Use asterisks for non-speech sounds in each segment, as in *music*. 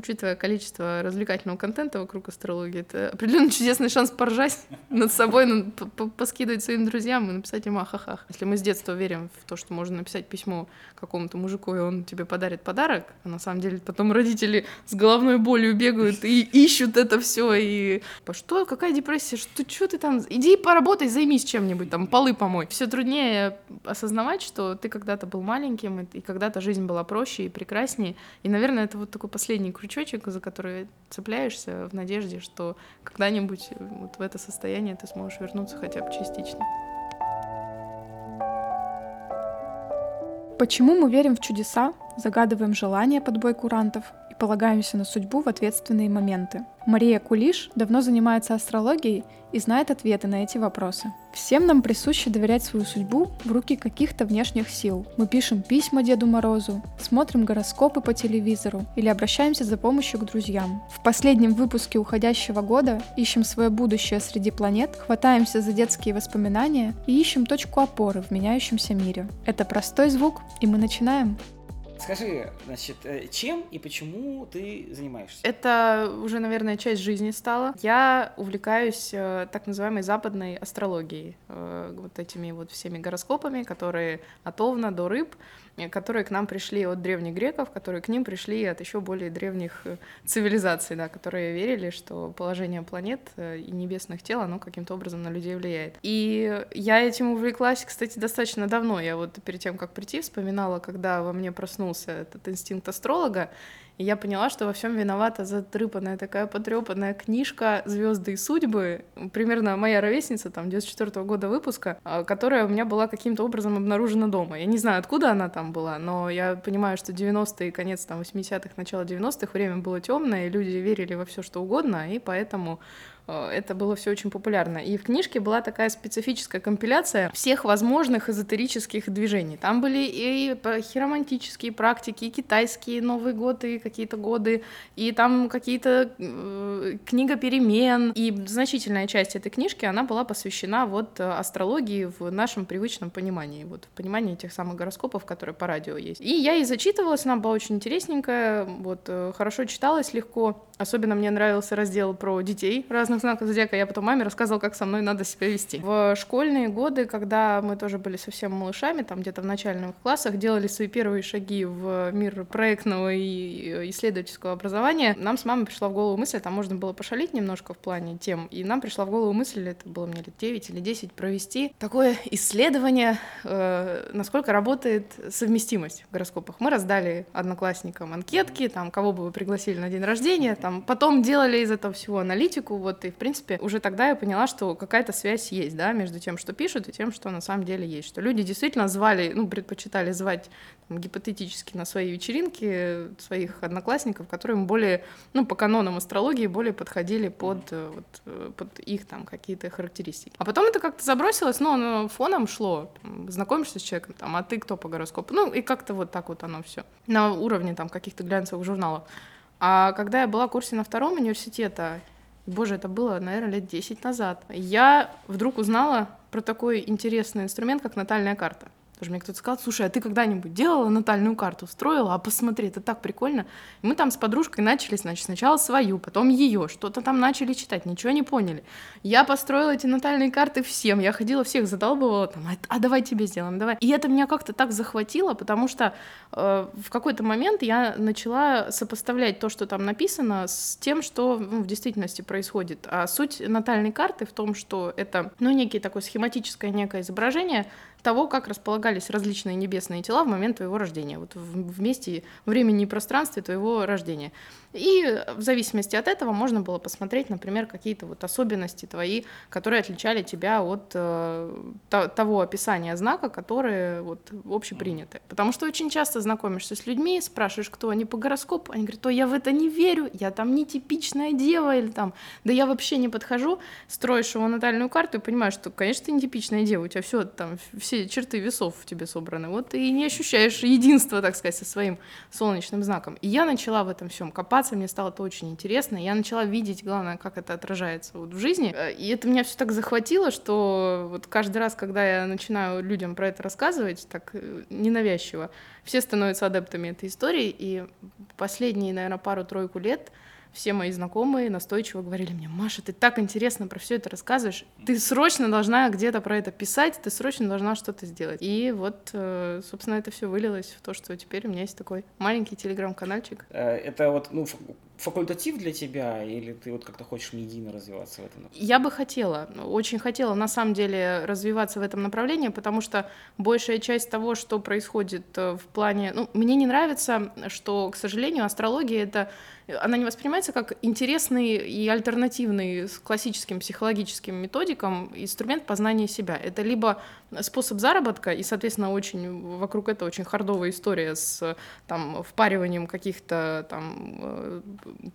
Учитывая количество развлекательного контента вокруг астрологии, это определенно чудесный шанс поржать над собой, поскидывать своим друзьям и написать им ахахах. Если мы с детства верим в то, что можно написать письмо какому-то мужику, и он тебе подарит подарок, а на самом деле потом родители с головной болью бегают и ищут это все и что, какая депрессия, что, что ты там, иди поработай, займись чем-нибудь, там, полы помой. Все труднее осознавать, что ты когда-то был маленьким, и когда-то жизнь была проще и прекраснее, и, наверное, это вот такой последний ключ крючочек, за который цепляешься в надежде, что когда-нибудь вот в это состояние ты сможешь вернуться хотя бы частично. Почему мы верим в чудеса, загадываем желания под бой курантов и полагаемся на судьбу в ответственные моменты? Мария Кулиш давно занимается астрологией и знает ответы на эти вопросы. Всем нам присуще доверять свою судьбу в руки каких-то внешних сил. Мы пишем письма Деду Морозу, смотрим гороскопы по телевизору или обращаемся за помощью к друзьям. В последнем выпуске уходящего года ищем свое будущее среди планет, хватаемся за детские воспоминания и ищем точку опоры в меняющемся мире. Это простой звук, и мы начинаем. Скажи, значит, э, чем и почему ты занимаешься? Это уже, наверное, часть жизни стала. Я увлекаюсь э, так называемой западной астрологией, э, вот этими вот всеми гороскопами, которые от Овна до Рыб. Э, которые к нам пришли от древних греков, которые к ним пришли от еще более древних э, цивилизаций, да, которые верили, что положение планет э, и небесных тел, оно каким-то образом на людей влияет. И я этим увлеклась, кстати, достаточно давно. Я вот перед тем, как прийти, вспоминала, когда во мне проснулся этот инстинкт астролога, и я поняла, что во всем виновата затрыпанная такая потрепанная книжка Звезды и судьбы, примерно моя ровесница, там, 94 -го года выпуска, а, которая у меня была каким-то образом обнаружена дома. Я не знаю, откуда она там была, но я понимаю, что 90-е, конец там 80-х, начало 90-х, время было темное, и люди верили во все что угодно, и поэтому это было все очень популярно. И в книжке была такая специфическая компиляция всех возможных эзотерических движений. Там были и хиромантические практики, и китайские Новые годы, какие-то годы, и там какие-то э, книга перемен. И значительная часть этой книжки, она была посвящена вот астрологии в нашем привычном понимании, вот в понимании тех самых гороскопов, которые по радио есть. И я и зачитывалась, она была очень интересненькая, вот э, хорошо читалась легко. Особенно мне нравился раздел про детей разных знаков зодиака. Я потом маме рассказывала, как со мной надо себя вести. В школьные годы, когда мы тоже были совсем малышами, там где-то в начальных классах, делали свои первые шаги в мир проектного и исследовательского образования, нам с мамой пришла в голову мысль, там можно было пошалить немножко в плане тем, и нам пришла в голову мысль, это было мне лет 9 или 10, провести такое исследование, э, насколько работает совместимость в гороскопах. Мы раздали одноклассникам анкетки, там, кого бы вы пригласили на день рождения, там, потом делали из этого всего аналитику, вот, и в принципе, уже тогда я поняла, что какая-то связь есть, да, между тем, что пишут, и тем, что на самом деле есть. Что люди действительно звали, ну, предпочитали звать там, гипотетически на свои вечеринки своих одноклассников, которые им более, ну, по канонам астрологии более подходили под, э, вот, э, под их там какие-то характеристики. А потом это как-то забросилось, но оно фоном шло. Там, знакомишься с человеком, там, а ты кто по гороскопу? Ну, и как-то вот так вот оно все на уровне там каких-то глянцевых журналов. А когда я была в курсе на втором университета, Боже, это было, наверное, лет 10 назад. Я вдруг узнала про такой интересный инструмент, как натальная карта. Тоже мне кто-то сказал, слушай, а ты когда-нибудь делала натальную карту, строила? А посмотри, это так прикольно. И мы там с подружкой начали, значит, сначала свою, потом ее, что-то там начали читать, ничего не поняли. Я построила эти натальные карты всем, я ходила всех задалбывала, там, а, а давай тебе сделаем, давай. И это меня как-то так захватило, потому что э, в какой-то момент я начала сопоставлять то, что там написано, с тем, что ну, в действительности происходит. А суть натальной карты в том, что это, ну, некий такое схематическое некое изображение того, как располагались различные небесные тела в момент твоего рождения, вот в месте, времени и пространстве твоего рождения. И в зависимости от этого можно было посмотреть, например, какие-то вот особенности твои, которые отличали тебя от э, того описания знака, которые вот общеприняты. Потому что очень часто знакомишься с людьми, спрашиваешь, кто они по гороскопу, они говорят, то я в это не верю, я там не типичная дева, или там, да я вообще не подхожу, строишь его натальную карту и понимаешь, что, конечно, ты не типичная дева, у тебя все там, все черты весов в тебе собраны, вот и не ощущаешь единства, так сказать, со своим солнечным знаком. И я начала в этом всем копаться, мне стало это очень интересно, я начала видеть, главное, как это отражается вот в жизни, и это меня все так захватило, что вот каждый раз, когда я начинаю людям про это рассказывать, так э, ненавязчиво, все становятся адептами этой истории, и последние, наверное, пару-тройку лет все мои знакомые настойчиво говорили мне, Маша, ты так интересно про все это рассказываешь, ты срочно должна где-то про это писать, ты срочно должна что-то сделать. И вот, э, собственно, это все вылилось в то, что теперь у меня есть такой маленький телеграм-канальчик. Э, это вот, ну, факультатив для тебя, или ты вот как-то хочешь медийно развиваться в этом? Я бы хотела, очень хотела на самом деле развиваться в этом направлении, потому что большая часть того, что происходит э, в плане... Ну, мне не нравится, что, к сожалению, астрология — это она не воспринимается как интересный и альтернативный с классическим психологическим методикам инструмент познания себя. Это либо способ заработка, и, соответственно, очень вокруг этого очень хардовая история с там, впариванием каких-то там э,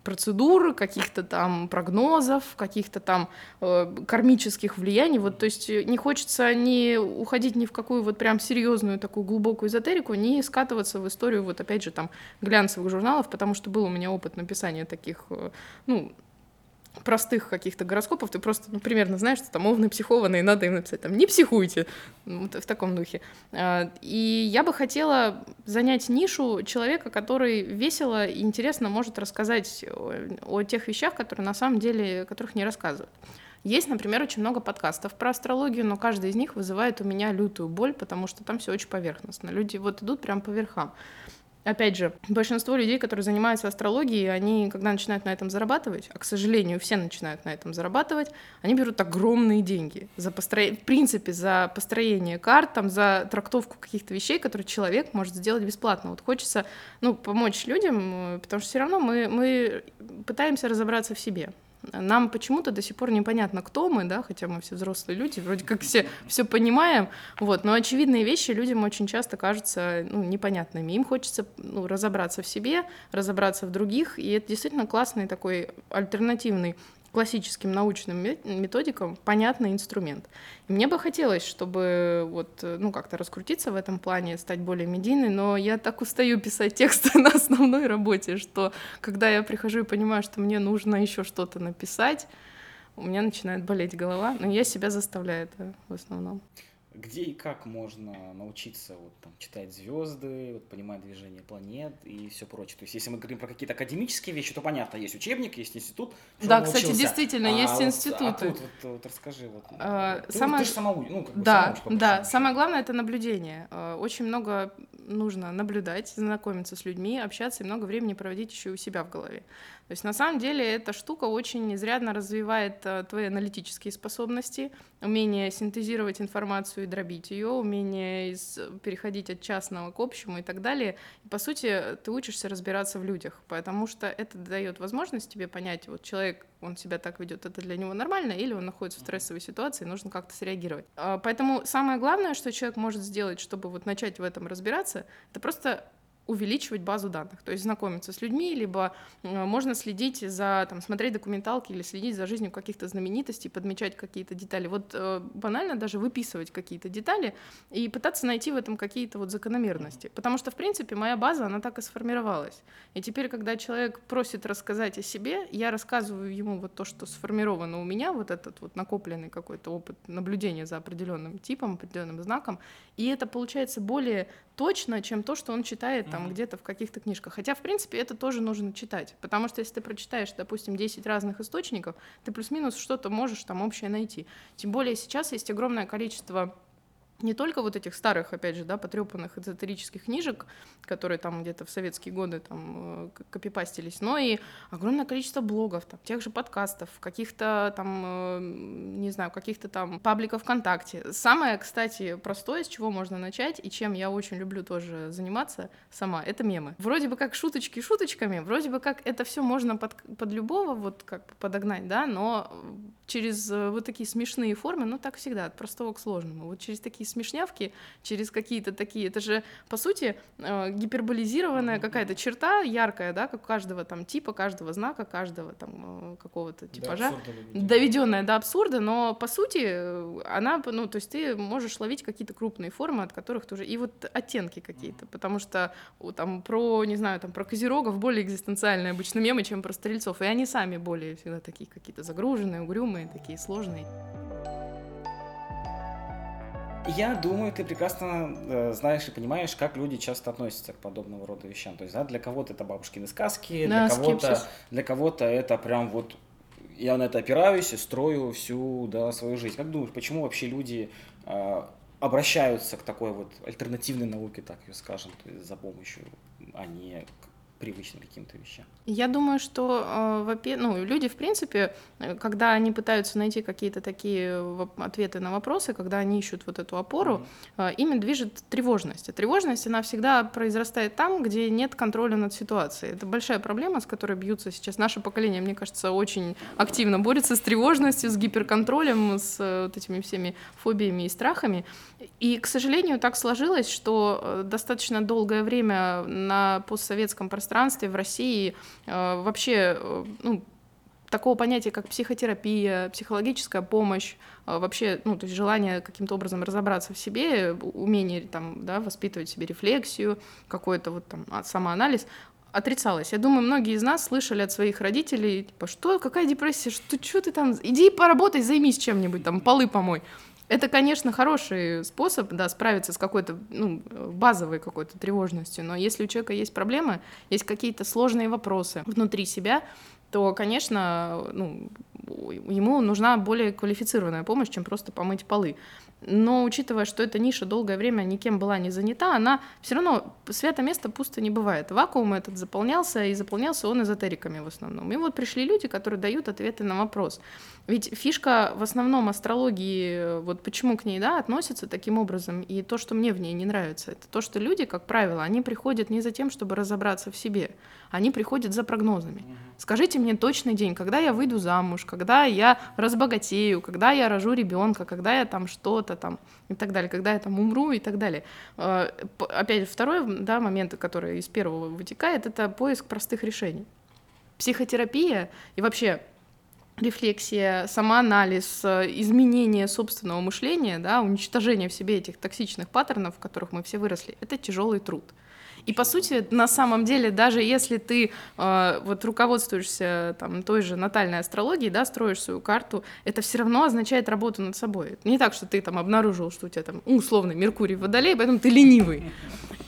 процедур, каких-то там прогнозов, каких-то там э, кармических влияний. Вот, то есть не хочется не уходить ни в какую вот прям серьезную такую глубокую эзотерику, не скатываться в историю вот опять же там глянцевых журналов, потому что был у меня опыт написания таких, э, ну, простых каких-то гороскопов, ты просто, ну, примерно знаешь, что там овны психованные, надо им написать, там, не психуйте, вот в таком духе. А, и я бы хотела занять нишу человека, который весело и интересно может рассказать о, о тех вещах, которые на самом деле, которых не рассказывают. Есть, например, очень много подкастов про астрологию, но каждый из них вызывает у меня лютую боль, потому что там все очень поверхностно. Люди вот идут прям по верхам опять же, большинство людей, которые занимаются астрологией, они, когда начинают на этом зарабатывать, а, к сожалению, все начинают на этом зарабатывать, они берут огромные деньги за построение, в принципе, за построение карт, там, за трактовку каких-то вещей, которые человек может сделать бесплатно. Вот хочется, ну, помочь людям, э, потому что все равно мы, мы пытаемся разобраться в себе. Нам почему-то до сих пор непонятно, кто мы, да, хотя мы все взрослые люди, вроде как все все понимаем, вот, но очевидные вещи людям очень часто кажутся ну, непонятными. Им хочется ну, разобраться в себе, разобраться в других, и это действительно классный такой альтернативный классическим научным методикам понятный инструмент. И мне бы хотелось, чтобы вот, ну, как-то раскрутиться в этом плане, стать более медийной, но я так устаю писать тексты *laughs* на основной работе, что когда я прихожу и понимаю, что мне нужно еще что-то написать, у меня начинает болеть голова, но я себя заставляю это в основном где и как можно научиться вот, там, читать звезды, вот, понимать движение планет и все прочее. То есть, если мы говорим про какие-то академические вещи, то понятно, есть учебник, есть институт. Да, кстати, учился. действительно, а, есть вот, институты. А тут вот, вот расскажи. Вот, а, ты, самое... ты же сама, ну, как бы да, сама да, самое главное это наблюдение. А, очень много нужно наблюдать, знакомиться с людьми, общаться и много времени проводить еще у себя в голове. То есть на самом деле эта штука очень изрядно развивает э, твои аналитические способности, умение синтезировать информацию и дробить ее, умение из, переходить от частного к общему и так далее. И, по сути, ты учишься разбираться в людях, потому что это дает возможность тебе понять, вот человек, он себя так ведет, это для него нормально, или он находится в стрессовой ситуации, нужно как-то среагировать. А, поэтому самое главное, что человек может сделать, чтобы вот начать в этом разбираться, это просто увеличивать базу данных, то есть знакомиться с людьми, либо э, можно следить за, там, смотреть документалки или следить за жизнью каких-то знаменитостей, подмечать какие-то детали. Вот э, банально даже выписывать какие-то детали и пытаться найти в этом какие-то вот закономерности. Потому что, в принципе, моя база, она так и сформировалась. И теперь, когда человек просит рассказать о себе, я рассказываю ему вот то, что сформировано у меня, вот этот вот накопленный какой-то опыт наблюдения за определенным типом, определенным знаком, и это получается более точно, чем то, что он читает там где-то в каких-то книжках. Хотя, в принципе, это тоже нужно читать, потому что если ты прочитаешь, допустим, 10 разных источников, ты плюс-минус что-то можешь там общее найти. Тем более сейчас есть огромное количество не только вот этих старых, опять же, да, потрепанных эзотерических книжек, которые там где-то в советские годы там э, копипастились, но и огромное количество блогов, там, тех же подкастов, каких-то там, э, не знаю, каких-то там пабликов ВКонтакте. Самое, кстати, простое, с чего можно начать, и чем я очень люблю тоже заниматься сама, это мемы. Вроде бы как шуточки шуточками, вроде бы как это все можно под, под любого вот как подогнать, да, но через э, вот такие смешные формы, ну так всегда, от простого к сложному, вот через такие смешнявки, через какие-то такие. Это же, по сути, э, гиперболизированная какая-то черта яркая, да, как у каждого там типа, каждого знака, каждого там э, какого-то типажа, доведенная до абсурда, но по сути э, она, ну, то есть ты можешь ловить какие-то крупные формы, от которых тоже и вот оттенки какие-то, потому что там про, не знаю, там про козерогов более экзистенциальные обычно мемы, чем про стрельцов, и они сами более всегда такие какие-то загруженные, угрюмые, такие сложные. Я думаю, ты прекрасно э, знаешь и понимаешь, как люди часто относятся к подобного рода вещам. То есть, да, для кого-то это бабушкины сказки, Да, для кого-то, для кого-то это прям вот я на это опираюсь и строю всю да, свою жизнь. Как думаешь, почему вообще люди э, обращаются к такой вот альтернативной науке, так ее скажем, то есть за помощью, а не к привычным каким-то вещам? Я думаю, что э, ну, люди, в принципе, э, когда они пытаются найти какие-то такие воп- ответы на вопросы, когда они ищут вот эту опору, э, ими движет тревожность. А тревожность, она всегда произрастает там, где нет контроля над ситуацией. Это большая проблема, с которой бьются сейчас наше поколение, мне кажется, очень активно борется с тревожностью, с гиперконтролем, с э, вот этими всеми фобиями и страхами. И, к сожалению, так сложилось, что э, достаточно долгое время на постсоветском пространстве в России э, вообще э, ну, такого понятия, как психотерапия, психологическая помощь, э, вообще, ну, то есть желание каким-то образом разобраться в себе, умение там, да, воспитывать в себе рефлексию, какой-то вот там а, самоанализ, отрицалось. Я думаю, многие из нас слышали от своих родителей, типа, что, какая депрессия, что, что ты там, иди поработай, займись чем-нибудь, там, полы помой. Это, конечно, хороший способ, да, справиться с какой-то, ну, базовой какой-то тревожностью, но если у человека есть проблемы, есть какие-то сложные вопросы внутри себя, то, конечно, ну, ему нужна более квалифицированная помощь, чем просто помыть полы. Но учитывая, что эта ниша долгое время никем была не занята, она все равно свято место пусто не бывает. Вакуум этот заполнялся, и заполнялся он эзотериками в основном. И вот пришли люди, которые дают ответы на вопрос. Ведь фишка в основном астрологии, вот почему к ней да, относятся таким образом, и то, что мне в ней не нравится, это то, что люди, как правило, они приходят не за тем, чтобы разобраться в себе, они приходят за прогнозами. Скажите мне точный день, когда я выйду замуж, когда я разбогатею, когда я рожу ребенка, когда я там что-то там и так далее, когда я там умру и так далее. П- Опять второй да, момент, который из первого вытекает, это поиск простых решений. Психотерапия и вообще рефлексия, самоанализ, э, изменение собственного мышления, да, уничтожение в себе этих токсичных паттернов, в которых мы все выросли, это тяжелый труд. И по сути, на самом деле, даже если ты э, вот руководствуешься там той же натальной астрологией, да, строишь свою карту, это все равно означает работу над собой. Это не так, что ты там обнаружил, что у тебя там условно Меркурий в Водолее, поэтому ты ленивый.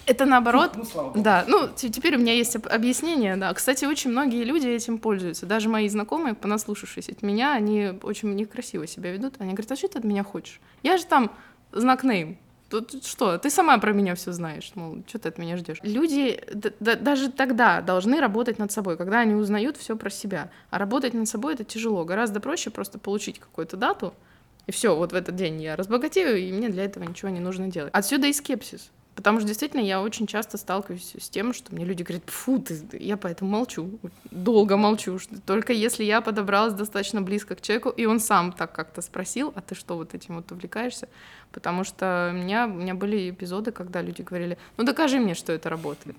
Это наоборот, Ну, слава богу. да, ну те- теперь у меня есть об- объяснение, да. Кстати, очень многие люди этим пользуются. Даже мои знакомые, понаслушавшись от меня, они очень некрасиво себя ведут. Они говорят, а что ты от меня хочешь? Я же там знак нейм. Тут что, ты сама про меня все знаешь, мол, что ты от меня ждешь? Люди даже тогда должны работать над собой, когда они узнают все про себя. А работать над собой это тяжело. Гораздо проще просто получить какую-то дату, и все, вот в этот день я разбогатею, и мне для этого ничего не нужно делать. Отсюда и скепсис. Потому что действительно я очень часто сталкиваюсь с тем, что мне люди говорят, фу, ты, я поэтому молчу, долго молчу. Только если я подобралась достаточно близко к человеку, и он сам так как-то спросил, а ты что вот этим вот увлекаешься? Потому что у меня, у меня были эпизоды, когда люди говорили, ну докажи мне, что это работает.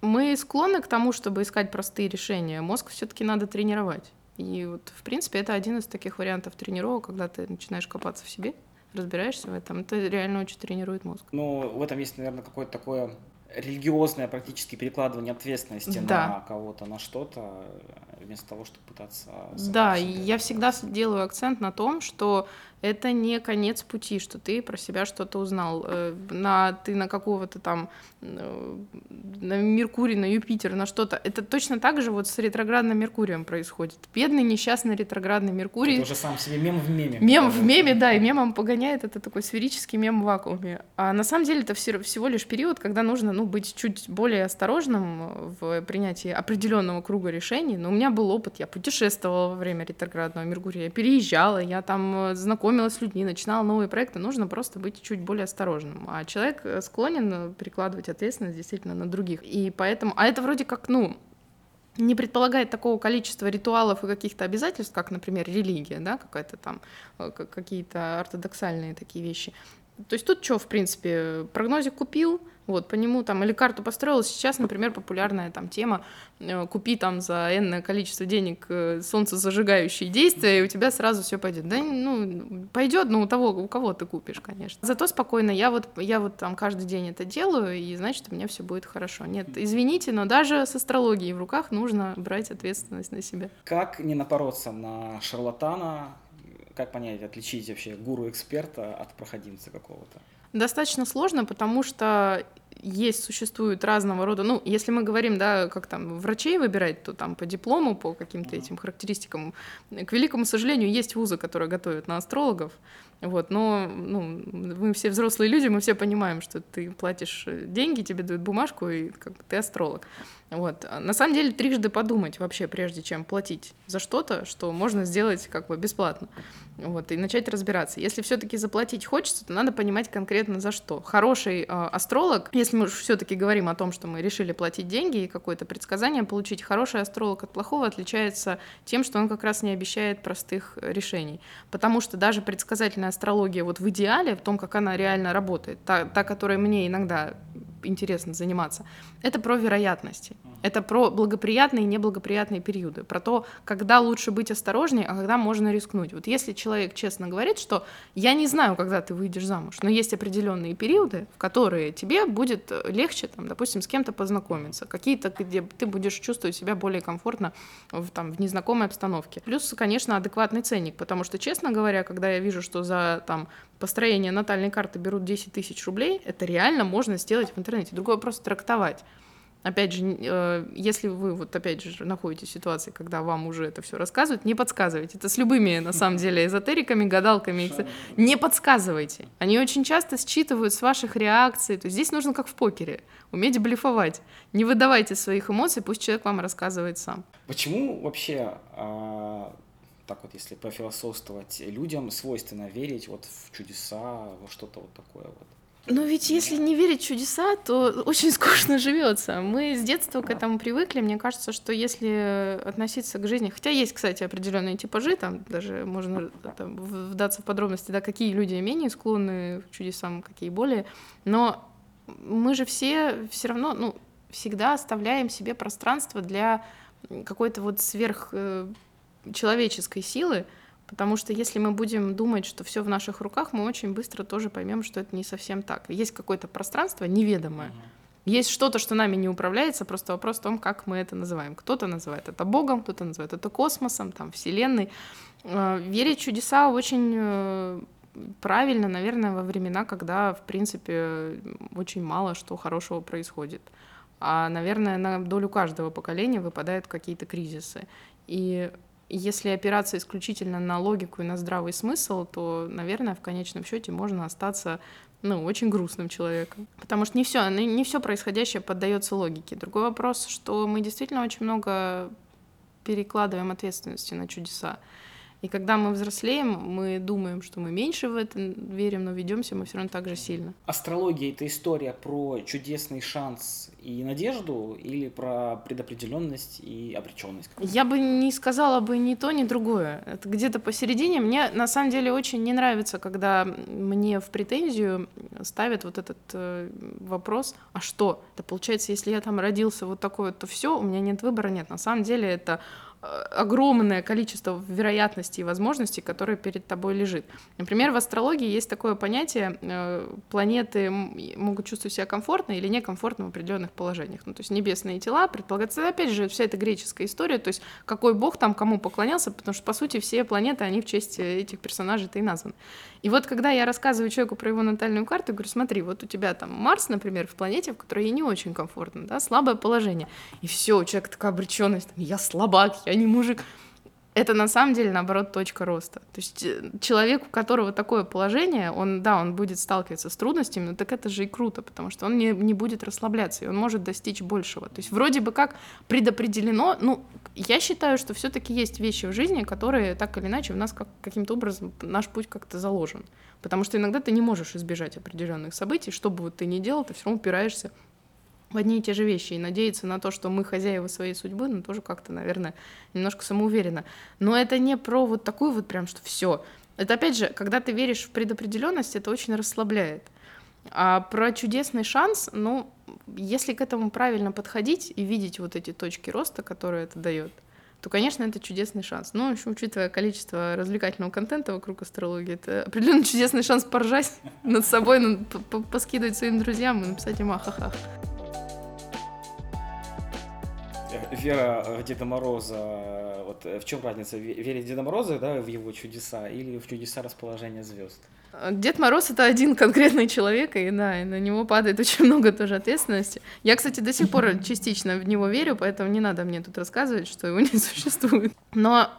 Мы склонны к тому, чтобы искать простые решения. Мозг все-таки надо тренировать. И вот, в принципе, это один из таких вариантов тренировок, когда ты начинаешь копаться в себе, разбираешься в этом. Это реально очень тренирует мозг. Ну, в этом есть, наверное, какое-то такое религиозное практически перекладывание ответственности Да. на кого-то, на что-то, вместо того, чтобы пытаться... Да, я всегда делаю акцент на том, что это не конец пути, что ты про себя что-то узнал. Э, На, ты на какого-то там, э, на Меркурий, на Юпитер, на что-то. Это точно так же вот с ретроградным Меркурием происходит. Бедный несчастный ретроградный Меркурий. Это уже сам себе мем в меме. Мем в меме, да, и мемом погоняет, это такой сферический мем в вакууме. А на самом деле это все- всего лишь период, когда нужно ну, быть чуть более осторожным в принятии определенного круга решений. Но у меня был опыт, я путешествовала во время ретроградного Меркурия, я переезжала, я там э, знакомилась с людьми, начинала новые проекты. Нужно просто быть чуть более осторожным. А человек э, склонен э, перекладывать ответственность действительно на других. И поэтому... А это вроде как, ну, не предполагает такого количества ритуалов и каких-то обязательств, как, например, религия, да, какая-то там, э, какие-то ортодоксальные такие вещи. То есть тут что, в принципе, прогнозик купил, вот, по нему там, или карту построил. Сейчас, например, популярная там тема э, купи там за энное количество денег э, солнцезажигающие действия, и у тебя сразу все пойдет. Да, ну, пойдет, но у того, у кого ты купишь, конечно. Зато спокойно, я вот, я вот там каждый день это делаю, и значит, у меня все будет хорошо. Нет, извините, но даже с астрологией в руках нужно брать ответственность на себя. Как не напороться на шарлатана, как понять, отличить вообще гуру-эксперта от проходимца какого-то? Достаточно сложно, потому что есть, существуют разного рода, ну, если мы говорим, да, как там врачей выбирать, то там по диплому, по каким-то этим характеристикам, к великому сожалению, есть вузы, которые готовят на астрологов, вот, но ну, мы все взрослые люди, мы все понимаем, что ты платишь деньги, тебе дают бумажку, и как бы ты астролог. Вот. На самом деле трижды подумать вообще, прежде чем платить за что-то, что можно сделать как бы бесплатно. Вот, и начать разбираться. Если все-таки заплатить хочется, то надо понимать конкретно за что. Хороший э, астролог, если мы все-таки говорим о том, что мы решили платить деньги и какое-то предсказание получить, хороший астролог от плохого отличается тем, что он как раз не обещает простых решений. Потому что даже предсказательная астрология вот в идеале, в том, как она реально работает, та, та которая мне иногда интересно заниматься, это про вероятности. Это про благоприятные и неблагоприятные периоды, про то, когда лучше быть осторожнее, а когда можно рискнуть. Вот если человек честно говорит, что я не знаю, когда ты выйдешь замуж, но есть определенные периоды, в которые тебе будет легче, там, допустим, с кем-то познакомиться, какие-то, где ты будешь чувствовать себя более комфортно в, там, в незнакомой обстановке. Плюс, конечно, адекватный ценник, потому что, честно говоря, когда я вижу, что за там, построение натальной карты берут 10 тысяч рублей, это реально можно сделать в интернете. Другой вопрос трактовать. Опять же, э, если вы вот опять же находитесь в ситуации, когда вам уже это все рассказывают, не подсказывайте. Это с любыми, на самом деле, эзотериками, гадалками. Не подсказывайте. Они очень часто считывают с ваших реакций. То есть здесь нужно как в покере, уметь блефовать. Не выдавайте своих эмоций, пусть человек вам рассказывает сам. Почему вообще а, так вот, если пофилософствовать, людям свойственно верить вот в чудеса, во что-то вот такое вот? Но ведь если не верить в чудеса, то *laughs* очень скучно живется. Мы с детства к этому привыкли. Мне кажется, что если относиться к жизни, хотя есть, кстати, определенные типажи, там даже можно там, вдаться в подробности, да, какие люди менее склонны к чудесам, какие более. Но мы же все все равно, ну, всегда оставляем себе пространство для какой-то вот сверх э, человеческой силы, Потому что если мы будем думать, что все в наших руках, мы очень быстро тоже поймем, что это не совсем так. Есть какое-то пространство неведомое. Есть что-то, что нами не управляется, просто вопрос в том, как мы это называем. Кто-то называет это Богом, кто-то называет это космосом, там, Вселенной. А, верить в чудеса очень э, правильно, наверное, во времена, когда, в принципе, очень мало что хорошего происходит. А, наверное, на долю каждого поколения выпадают какие-то кризисы. И если опираться исключительно на логику и на здравый смысл, то, наверное, в конечном счете можно остаться ну, очень грустным человеком. Потому что не все, не все происходящее поддается логике. Другой вопрос, что мы действительно очень много перекладываем ответственности на чудеса. И когда мы взрослеем, мы думаем, что мы меньше в это верим, но ведемся мы все равно так же сильно. Астрология это история про чудесный шанс и надежду или про предопределенность и обреченность? Я бы не сказала бы ни то, ни другое. Это где-то посередине. Мне на самом деле очень не нравится, когда мне в претензию ставят вот этот э, вопрос, а что? Это получается, если я там родился вот такой вот, то все, у меня нет выбора, нет. На самом деле это огромное количество вероятностей и возможностей, которые перед тобой лежит. Например, в астрологии есть такое понятие, э, планеты могут чувствовать себя комфортно или некомфортно в определенных положениях. Ну, то есть небесные тела, предполагается, опять же, вся эта греческая история, то есть какой бог там кому поклонялся, потому что, по сути, все планеты, они в честь этих персонажей-то и названы. И вот когда я рассказываю человеку про его натальную карту, я говорю, смотри, вот у тебя там Марс, например, в планете, в которой ей не очень комфортно, да, слабое положение. И все, у человека такая обреченность, я слабак, я не мужик это на самом деле, наоборот, точка роста. То есть э, человек, у которого такое положение, он, да, он будет сталкиваться с трудностями, но так это же и круто, потому что он не, не будет расслабляться, и он может достичь большего. То есть вроде бы как предопределено, ну, я считаю, что все таки есть вещи в жизни, которые так или иначе в нас как, каким-то образом, наш путь как-то заложен. Потому что иногда ты не можешь избежать определенных событий, что бы ты ни делал, ты все равно упираешься в одни и те же вещи. И надеяться на то, что мы хозяева своей судьбы, ну, тоже как-то, наверное, немножко самоуверенно. Но это не про вот такую вот прям, что все, Это опять же, когда ты веришь в предопределенность, это очень расслабляет. А про чудесный шанс, ну, если к этому правильно подходить и видеть вот эти точки роста, которые это дает, то, конечно, это чудесный шанс. Но, еще, учитывая количество развлекательного контента вокруг астрологии, это определенно чудесный шанс поржать над собой, поскидывать своим друзьям и написать им ахахах. Вера в Деда Мороза, вот в чем разница? Верить в Деда Мороза, да, в его чудеса или в чудеса расположения звезд? Дед Мороз это один конкретный человек, и да, и на него падает *laughs* очень много тоже ответственности. Я, кстати, до сих пор *laughs* частично в него верю, поэтому не надо мне тут рассказывать, что его *laughs* не существует. Но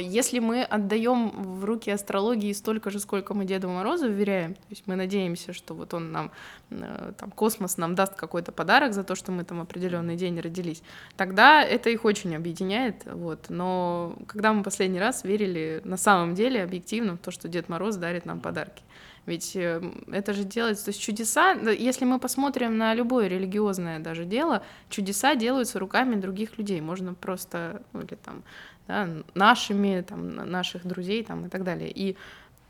если мы отдаем в руки астрологии столько же, сколько мы Деду Морозу уверяем, то есть мы надеемся, что вот он нам, э, там, космос нам даст какой-то подарок за то, что мы там определенный день родились, тогда это их очень объединяет, вот. Но когда мы последний раз верили на самом деле объективно в то, что Дед Мороз дарит нам подарки, ведь э, это же делается, то есть чудеса, если мы посмотрим на любое религиозное даже дело, чудеса делаются руками других людей. Можно просто, ну, или там, да, нашими, там, наших друзей там, и так далее. И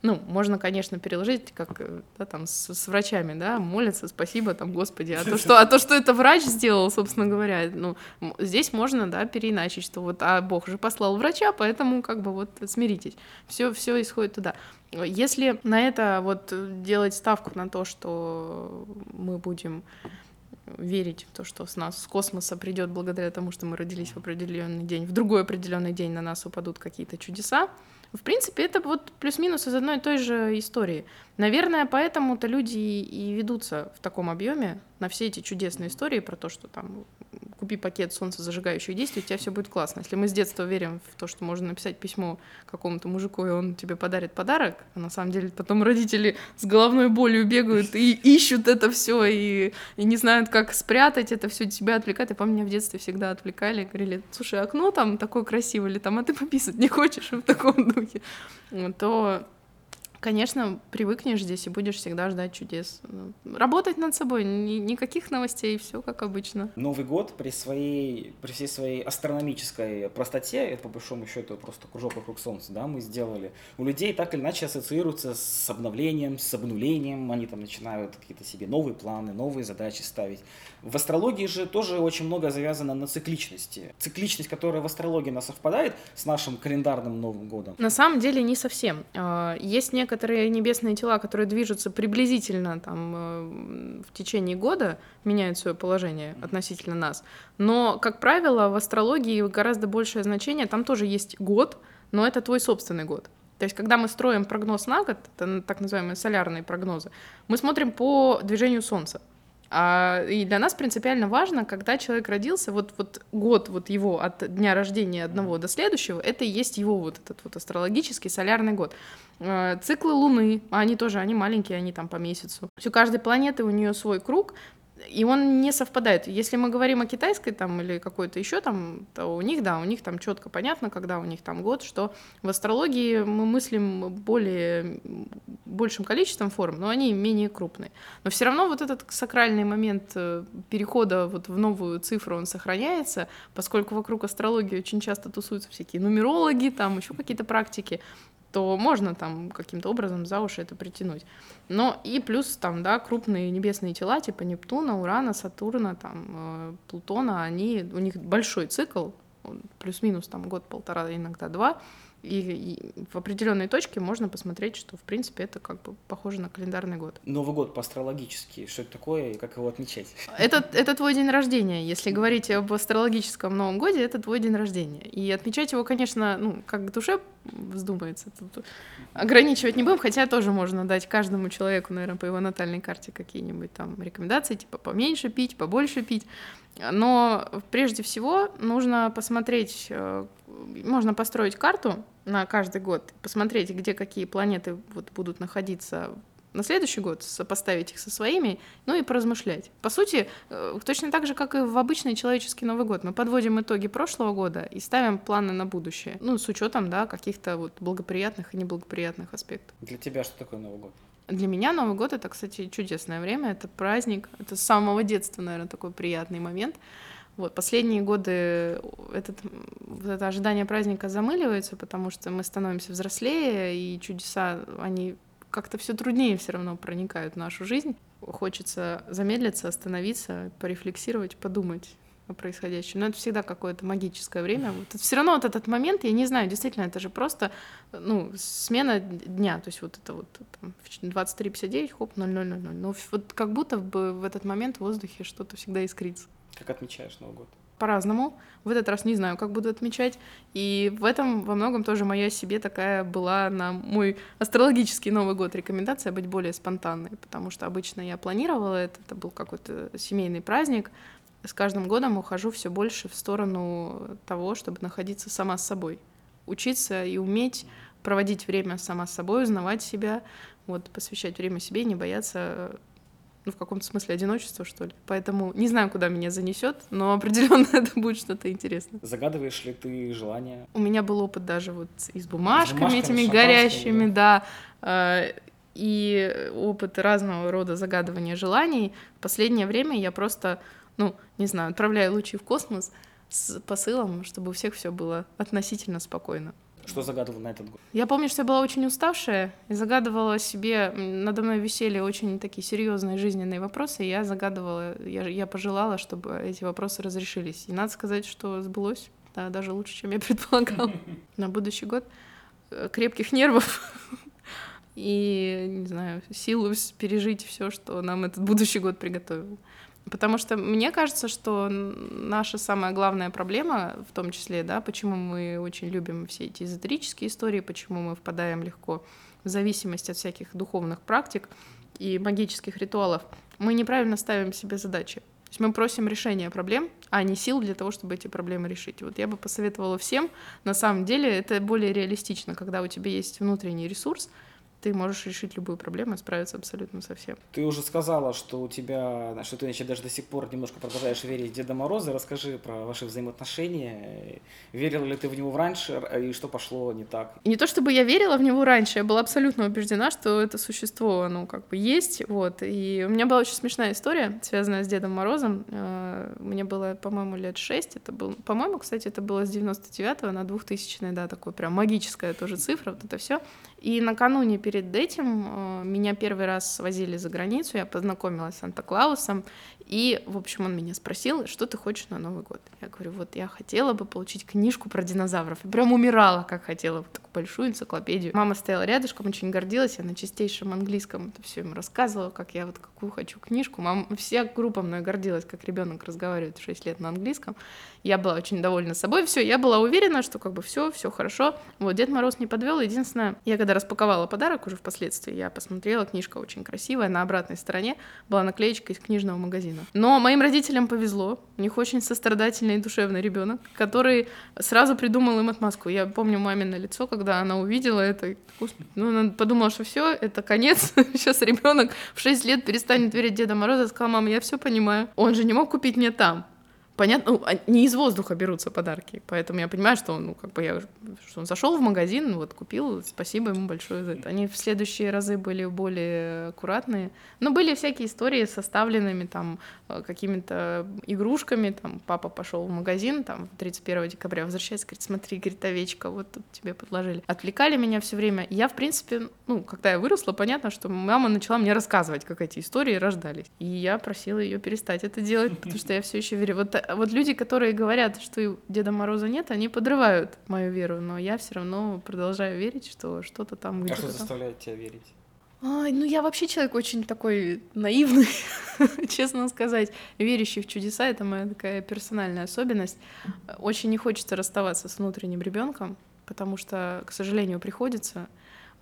ну, можно, конечно, переложить, как э, да, там с, с врачами, да, молятся, спасибо, там, Господи, а то, что, а то, что это врач сделал, собственно говоря, ну, здесь можно, да, переиначить, что вот, а Бог же послал врача, поэтому как бы вот смиритесь. Все, все исходит туда. Если на это вот делать ставку на то, что мы будем верить в то, что с нас с космоса придет благодаря тому, что мы родились в определенный день, в другой определенный день на нас упадут какие-то чудеса. В принципе, это вот плюс-минус из одной и той же истории. Наверное, поэтому-то люди и ведутся в таком объеме на все эти чудесные истории про то, что там купи пакет солнцезажигающих действий, у тебя все будет классно. Если мы с детства верим в то, что можно написать письмо какому-то мужику, и он тебе подарит подарок, а на самом деле потом родители с головной болью бегают и ищут это все и, и не знают, как спрятать это все, тебя отвлекает. Я помню, меня в детстве всегда отвлекали, говорили, слушай, окно там такое красивое, или там, а ты пописать не хочешь в таком духе, то конечно, привыкнешь здесь и будешь всегда ждать чудес. Ну, работать над собой, ни, никаких новостей, все как обычно. Новый год при своей, при всей своей астрономической простоте, это по большому счету просто кружок вокруг Солнца, да, мы сделали. У людей так или иначе ассоциируется с обновлением, с обнулением, они там начинают какие-то себе новые планы, новые задачи ставить. В астрологии же тоже очень много завязано на цикличности. Цикличность, которая в астрологии нас совпадает с нашим календарным Новым годом. На самом деле не совсем. А, есть некоторые некоторые небесные тела, которые движутся приблизительно там э, в течение года, меняют свое положение относительно нас. Но, как правило, в астрологии гораздо большее значение, там тоже есть год, но это твой собственный год. То есть, когда мы строим прогноз на год, это так называемые солярные прогнозы, мы смотрим по движению Солнца. А, и для нас принципиально важно, когда человек родился, вот, вот год вот его от дня рождения одного до следующего, это и есть его вот этот вот астрологический солярный год. А, циклы Луны, они тоже, они маленькие, они там по месяцу. У каждой планеты у нее свой круг, и он не совпадает. Если мы говорим о китайской там или какой-то еще там, то у них, да, у них там четко понятно, когда у них там год, что в астрологии мы мыслим более большим количеством форм, но они менее крупные. Но все равно вот этот сакральный момент э, перехода вот в новую цифру, он сохраняется, поскольку вокруг астрологии очень часто тусуются всякие нумерологи, там еще какие-то практики, то можно там каким-то образом за уши это притянуть. Но и плюс там, да, крупные небесные тела типа Нептуна, Урана, Сатурна, там, э, Плутона, они, у них большой цикл, плюс-минус там год-полтора, иногда два, и, и в определенной точке можно посмотреть, что, в принципе, это как бы похоже на календарный год. Новый год по-астрологически, что это такое и как его отмечать? Это, это твой день рождения. Если говорить об астрологическом Новом годе, это твой день рождения. И отмечать его, конечно, ну, как душе вздумается. Тут ограничивать не будем, хотя тоже можно дать каждому человеку, наверное, по его натальной карте какие-нибудь там рекомендации, типа поменьше пить, побольше пить. Но прежде всего нужно посмотреть, э, можно построить карту на каждый год, посмотреть, где какие планеты вот будут находиться на следующий год, сопоставить их со своими, ну и поразмышлять. По сути, э, точно так же, как и в обычный человеческий Новый год, мы подводим итоги прошлого года и ставим планы на будущее, ну, с учетом, да, каких-то вот благоприятных и неблагоприятных аспектов. Для тебя что такое Новый год? Для меня Новый год — это, кстати, чудесное время, это праздник, это с самого детства, наверное, такой приятный момент. Вот, последние годы этот, вот это ожидание праздника замыливается, потому что мы становимся взрослее, и чудеса, они как-то все труднее все равно проникают в нашу жизнь. Хочется замедлиться, остановиться, порефлексировать, подумать о происходящем. Но это всегда какое-то магическое время. Вот все равно вот этот момент, я не знаю, действительно, это же просто ну, смена дня. То есть вот это вот там, 23.59, хоп, 00.00. Но вот как будто бы в этот момент в воздухе что-то всегда искрится. Как отмечаешь Новый год? По-разному. В этот раз не знаю, как буду отмечать. И в этом во многом тоже моя себе такая была на мой астрологический Новый год рекомендация быть более спонтанной, потому что обычно я планировала это, это был какой-то семейный праздник. С каждым годом ухожу все больше в сторону того, чтобы находиться сама с собой, учиться и уметь проводить время сама с собой, узнавать себя, вот посвящать время себе, не бояться ну, в каком-то смысле одиночество, что ли. Поэтому не знаю, куда меня занесет, но определенно *laughs* это будет что-то интересное. Загадываешь ли ты желания? У меня был опыт даже вот и с бумажками, с бумажками этими горящими, да. да и опыт разного рода загадывания желаний. В последнее время я просто, ну, не знаю, отправляю лучи в космос с посылом, чтобы у всех все было относительно спокойно. Что загадывала на этот год? Я помню, что я была очень уставшая и загадывала себе, надо мной висели очень такие серьезные жизненные вопросы, и я загадывала, я, я пожелала, чтобы эти вопросы разрешились. И надо сказать, что сбылось, да, даже лучше, чем я *laughs* предполагала. На будущий год э, крепких нервов *laughs* и, не знаю, силу пережить все, что нам этот будущий год приготовил. Потому что мне кажется, что наша самая главная проблема, в том числе, да, почему мы очень любим все эти эзотерические истории, почему мы впадаем легко в зависимость от всяких духовных практик и магических ритуалов, мы неправильно ставим себе задачи. То есть мы просим решения проблем, а не сил для того, чтобы эти проблемы решить. Вот я бы посоветовала всем, на самом деле это более реалистично, когда у тебя есть внутренний ресурс, ты можешь решить любую проблему и справиться абсолютно со всем. Ты уже сказала, что у тебя, что ты еще даже до сих пор немножко продолжаешь верить в Деда Мороза. Расскажи про ваши взаимоотношения. Верила ли ты в него раньше и что пошло не так? И не то чтобы я верила в него раньше, я была абсолютно убеждена, что это существо, оно как бы есть. Вот. И у меня была очень смешная история, связанная с Дедом Морозом. Э, мне было, по-моему, лет шесть. Это был, по-моему, кстати, это было с 99 на 2000 да, такое прям магическая тоже цифра, вот это все. И накануне перед этим э, меня первый раз свозили за границу, я познакомилась с Санта-Клаусом, и, в общем, он меня спросил, что ты хочешь на Новый год? Я говорю, вот я хотела бы получить книжку про динозавров. И прям умирала, как хотела, вот такую большую энциклопедию. Мама стояла рядышком, очень гордилась, я на чистейшем английском это все ему рассказывала, как я вот какую хочу книжку. Мама, вся группа мной гордилась, как ребенок разговаривает 6 лет на английском. Я была очень довольна собой, все, я была уверена, что как бы все, все хорошо. Вот Дед Мороз не подвел. Единственное, я когда распаковала подарок уже впоследствии, я посмотрела, книжка очень красивая, на обратной стороне была наклеечка из книжного магазина. Но моим родителям повезло, у них очень сострадательный и душевный ребенок, который сразу придумал им отмазку. Я помню мамино лицо, когда она увидела это, ну, она подумала, что все, это конец, *laughs* сейчас ребенок в 6 лет перестанет верить Деда Мороза, сказала, мама, я все понимаю, он же не мог купить мне там понятно, ну, не из воздуха берутся подарки, поэтому я понимаю, что он, ну, как бы я, что он зашел в магазин, вот купил, спасибо ему большое за это. Они в следующие разы были более аккуратные, но были всякие истории с составленными там э, какими-то игрушками, там папа пошел в магазин, там 31 декабря возвращается, говорит, смотри, говорит, овечка, вот тут тебе подложили. Отвлекали меня все время. Я, в принципе, ну, когда я выросла, понятно, что мама начала мне рассказывать, как эти истории рождались. И я просила ее перестать это делать, потому что я все еще верю. Вот а вот люди, которые говорят, что Деда Мороза нет, они подрывают мою веру, но я все равно продолжаю верить, что что-то там где-то. А что заставляет тебя верить? Ай, ну я вообще человек очень такой наивный, *laughs* честно сказать, верящий в чудеса. Это моя такая персональная особенность. Очень не хочется расставаться с внутренним ребенком, потому что, к сожалению, приходится.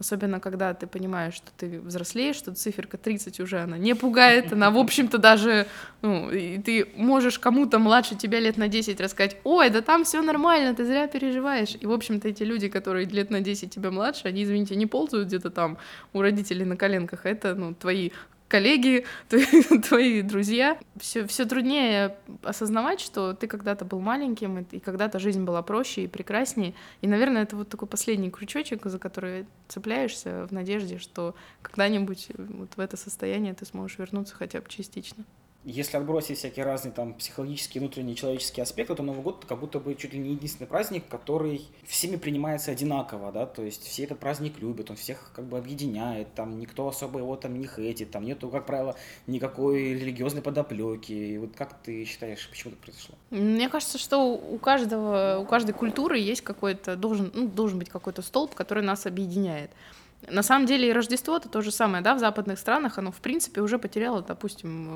Особенно, когда ты понимаешь, что ты взрослеешь, что циферка 30 уже она не пугает, она, в общем-то, даже, ну, и ты можешь кому-то младше тебя лет на 10 рассказать, ой, да там все нормально, ты зря переживаешь. И, в общем-то, эти люди, которые лет на 10 тебя младше, они, извините, не ползают где-то там у родителей на коленках, это, ну, твои коллеги, *laughs* твои друзья. Все, все труднее осознавать, что ты когда-то был маленьким, и когда-то жизнь была проще и прекраснее. И, наверное, это вот такой последний крючочек, за который цепляешься в надежде, что когда-нибудь вот в это состояние ты сможешь вернуться хотя бы частично. Если отбросить всякие разные там психологические, внутренние человеческие аспекты, то Новый год как будто бы чуть ли не единственный праздник, который всеми принимается одинаково, да, то есть все этот праздник любят, он всех как бы объединяет, там никто особо его там не хейтит, там нету, как правило, никакой религиозной подоплеки. И вот как ты считаешь, почему так произошло? Мне кажется, что у каждого, у каждой культуры есть какой-то, должен, ну, должен быть какой-то столб, который нас объединяет. На самом деле и Рождество это то же самое, да, в западных странах оно, в принципе, уже потеряло, допустим,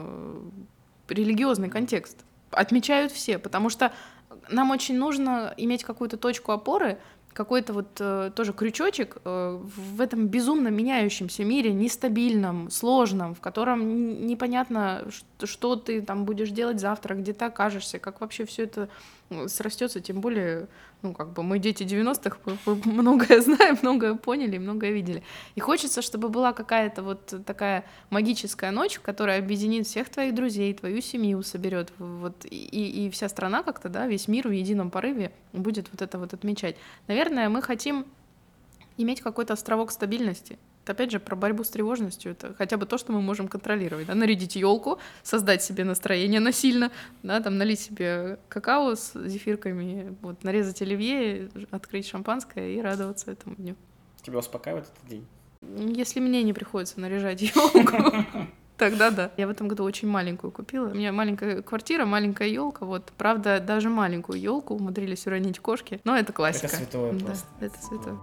э, религиозный контекст. Отмечают все, потому что нам очень нужно иметь какую-то точку опоры, какой-то вот э, тоже крючочек э, в этом безумно меняющемся мире, нестабильном, сложном, в котором непонятно, что, ты там будешь делать завтра, где ты окажешься, как вообще все это срастется, тем более, ну, как бы мы дети 90-х, многое знаем, многое поняли, многое видели. И хочется, чтобы была какая-то вот такая магическая ночь, которая объединит всех твоих друзей, твою семью соберет, вот, и, и вся страна как-то, да, весь мир в едином порыве будет вот это вот отмечать. Наверное, мы хотим иметь какой-то островок стабильности, опять же про борьбу с тревожностью. Это хотя бы то, что мы можем контролировать. Да? Нарядить елку, создать себе настроение насильно, да, там налить себе какао с зефирками, вот, нарезать оливье, открыть шампанское и радоваться этому дню. Тебя успокаивает этот день? Если мне не приходится наряжать елку, *laughs* Тогда да. Я в этом году очень маленькую купила. У меня маленькая квартира, маленькая елка. Вот, правда, даже маленькую елку умудрились уронить кошки. Но это классика. Это святое да, просто. Это святое.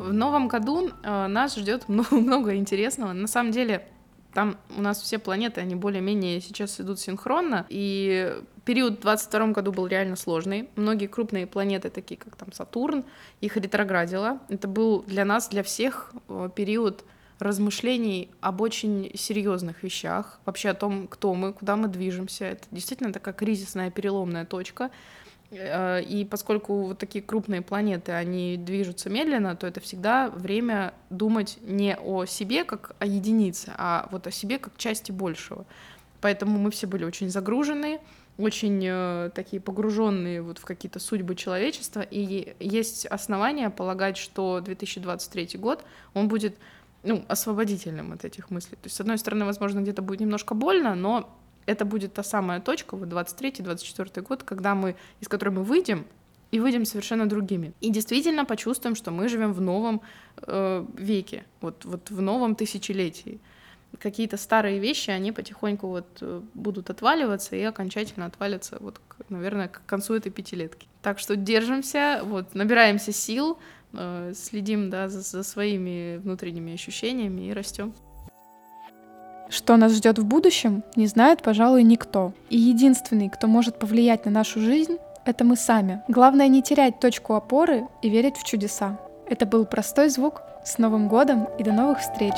В новом году э, нас ждет *laughs* много, много интересного. На самом деле, там у нас все планеты, они более-менее сейчас идут синхронно, и период в 22 году был реально сложный. Многие крупные планеты, такие как там Сатурн, их ретроградило. Это был для нас, для всех э, период размышлений об очень серьезных вещах, вообще о том, кто мы, куда мы движемся. Это действительно такая кризисная переломная точка. Э, и поскольку вот такие крупные планеты, они движутся медленно, то это всегда время думать не о себе как о единице, а вот о себе как части большего. Поэтому мы все были очень загружены, очень э, такие погруженные вот в какие-то судьбы человечества, и есть основания полагать, что 2023 год, он будет ну, освободительным от этих мыслей. То есть, с одной стороны, возможно, где-то будет немножко больно, но это будет та самая точка, вот 23-24 год, когда мы, из которой мы выйдем, и выйдем совершенно другими. И действительно почувствуем, что мы живем в новом э, веке, вот, вот в новом тысячелетии. Какие-то старые вещи, они потихоньку вот э, будут отваливаться и окончательно отвалятся, вот, наверное, к концу этой пятилетки. Так что держимся, вот, набираемся сил, э, следим да, за, за своими внутренними ощущениями и растем. Что нас ждет в будущем, не знает, пожалуй, никто. И единственный, кто может повлиять на нашу жизнь, это мы сами. Главное не терять точку опоры и верить в чудеса. Это был простой звук. С Новым годом и до новых встреч!